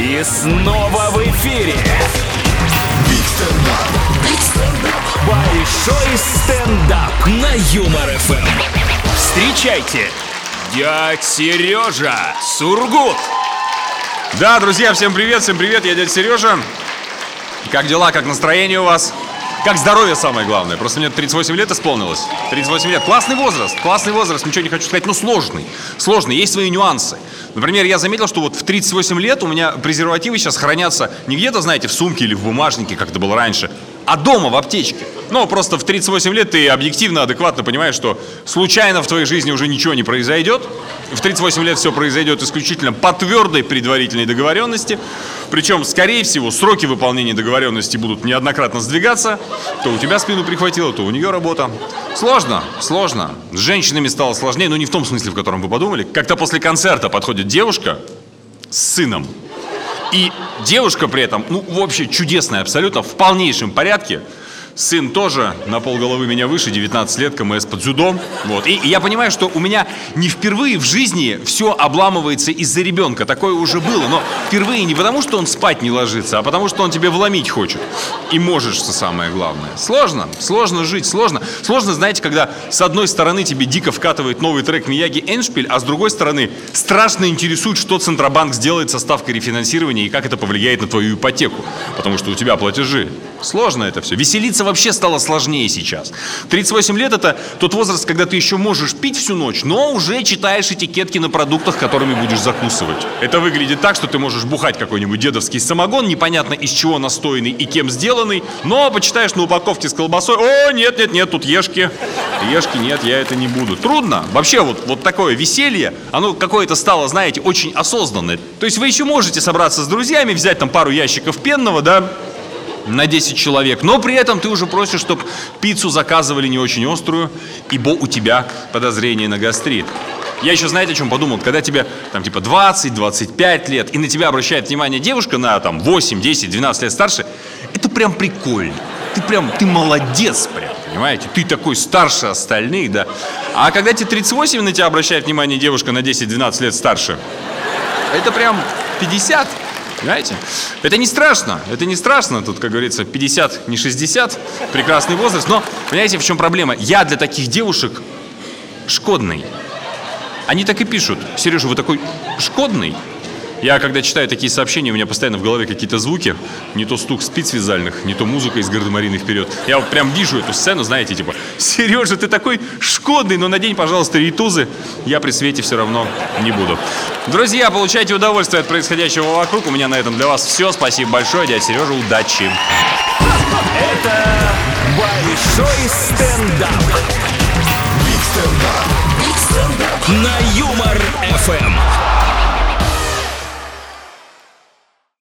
И снова в эфире. Большой стендап на Юмор ФМ. Встречайте, дядь Сережа Сургут. Да, друзья, всем привет, всем привет, я дядя Сережа. Как дела, как настроение у вас? Как здоровье самое главное. Просто мне 38 лет исполнилось. 38 лет. Классный возраст. Классный возраст. Ничего не хочу сказать, но сложный. Сложный. Есть свои нюансы. Например, я заметил, что вот в 38 лет у меня презервативы сейчас хранятся не где-то, знаете, в сумке или в бумажнике, как это было раньше, а дома в аптечке. Ну, просто в 38 лет ты объективно, адекватно понимаешь, что случайно в твоей жизни уже ничего не произойдет. В 38 лет все произойдет исключительно по твердой предварительной договоренности. Причем, скорее всего, сроки выполнения договоренности будут неоднократно сдвигаться. То у тебя спину прихватило, то у нее работа. Сложно, сложно. С женщинами стало сложнее, но не в том смысле, в котором вы подумали. Как-то после концерта подходит девушка с сыном. И девушка при этом, ну, вообще чудесная абсолютно, в полнейшем порядке. Сын тоже на полголовы меня выше, 19 лет, КМС под дзюдо. Вот. И, и я понимаю, что у меня не впервые в жизни все обламывается из-за ребенка. Такое уже было, но впервые не потому, что он спать не ложится, а потому, что он тебе вломить хочет. И можешь, что самое главное. Сложно, сложно жить, сложно. Сложно, знаете, когда с одной стороны тебе дико вкатывает новый трек Мияги Эншпиль, а с другой стороны страшно интересует, что Центробанк сделает со ставкой рефинансирования и как это повлияет на твою ипотеку. Потому что у тебя платежи. Сложно это все. Веселиться вообще стало сложнее сейчас. 38 лет это тот возраст, когда ты еще можешь пить всю ночь, но уже читаешь этикетки на продуктах, которыми будешь закусывать. Это выглядит так, что ты можешь бухать какой-нибудь дедовский самогон, непонятно из чего настойный и кем сделанный, но почитаешь на упаковке с колбасой, о, нет, нет, нет, тут ешки. Ешки, нет, я это не буду. Трудно. Вообще вот, вот такое веселье, оно какое-то стало, знаете, очень осознанное. То есть вы еще можете собраться с друзьями, взять там пару ящиков пенного, да, на 10 человек. Но при этом ты уже просишь, чтобы пиццу заказывали не очень острую, ибо у тебя подозрение на гастрит. Я еще, знаете, о чем подумал? Когда тебе там типа 20-25 лет, и на тебя обращает внимание девушка на там 8, 10, 12 лет старше, это прям прикольно. Ты прям, ты молодец прям, понимаете? Ты такой старше остальных, да. А когда тебе 38, на тебя обращает внимание девушка на 10-12 лет старше, это прям 50. Понимаете? Это не страшно, это не страшно. Тут, как говорится, 50, не 60, прекрасный возраст. Но, понимаете, в чем проблема? Я для таких девушек шкодный. Они так и пишут. Сережа, вы такой шкодный? Я, когда читаю такие сообщения, у меня постоянно в голове какие-то звуки. Не то стук спиц вязальных, не то музыка из гардемарины вперед. Я вот прям вижу эту сцену, знаете, типа, Сережа, ты такой шкодный, но надень, пожалуйста, ритузы. Я при свете все равно не буду. Друзья, получайте удовольствие от происходящего вокруг. У меня на этом для вас все. Спасибо большое, дядя Сережа, удачи. Это большой стендап. На Юмор ФМ.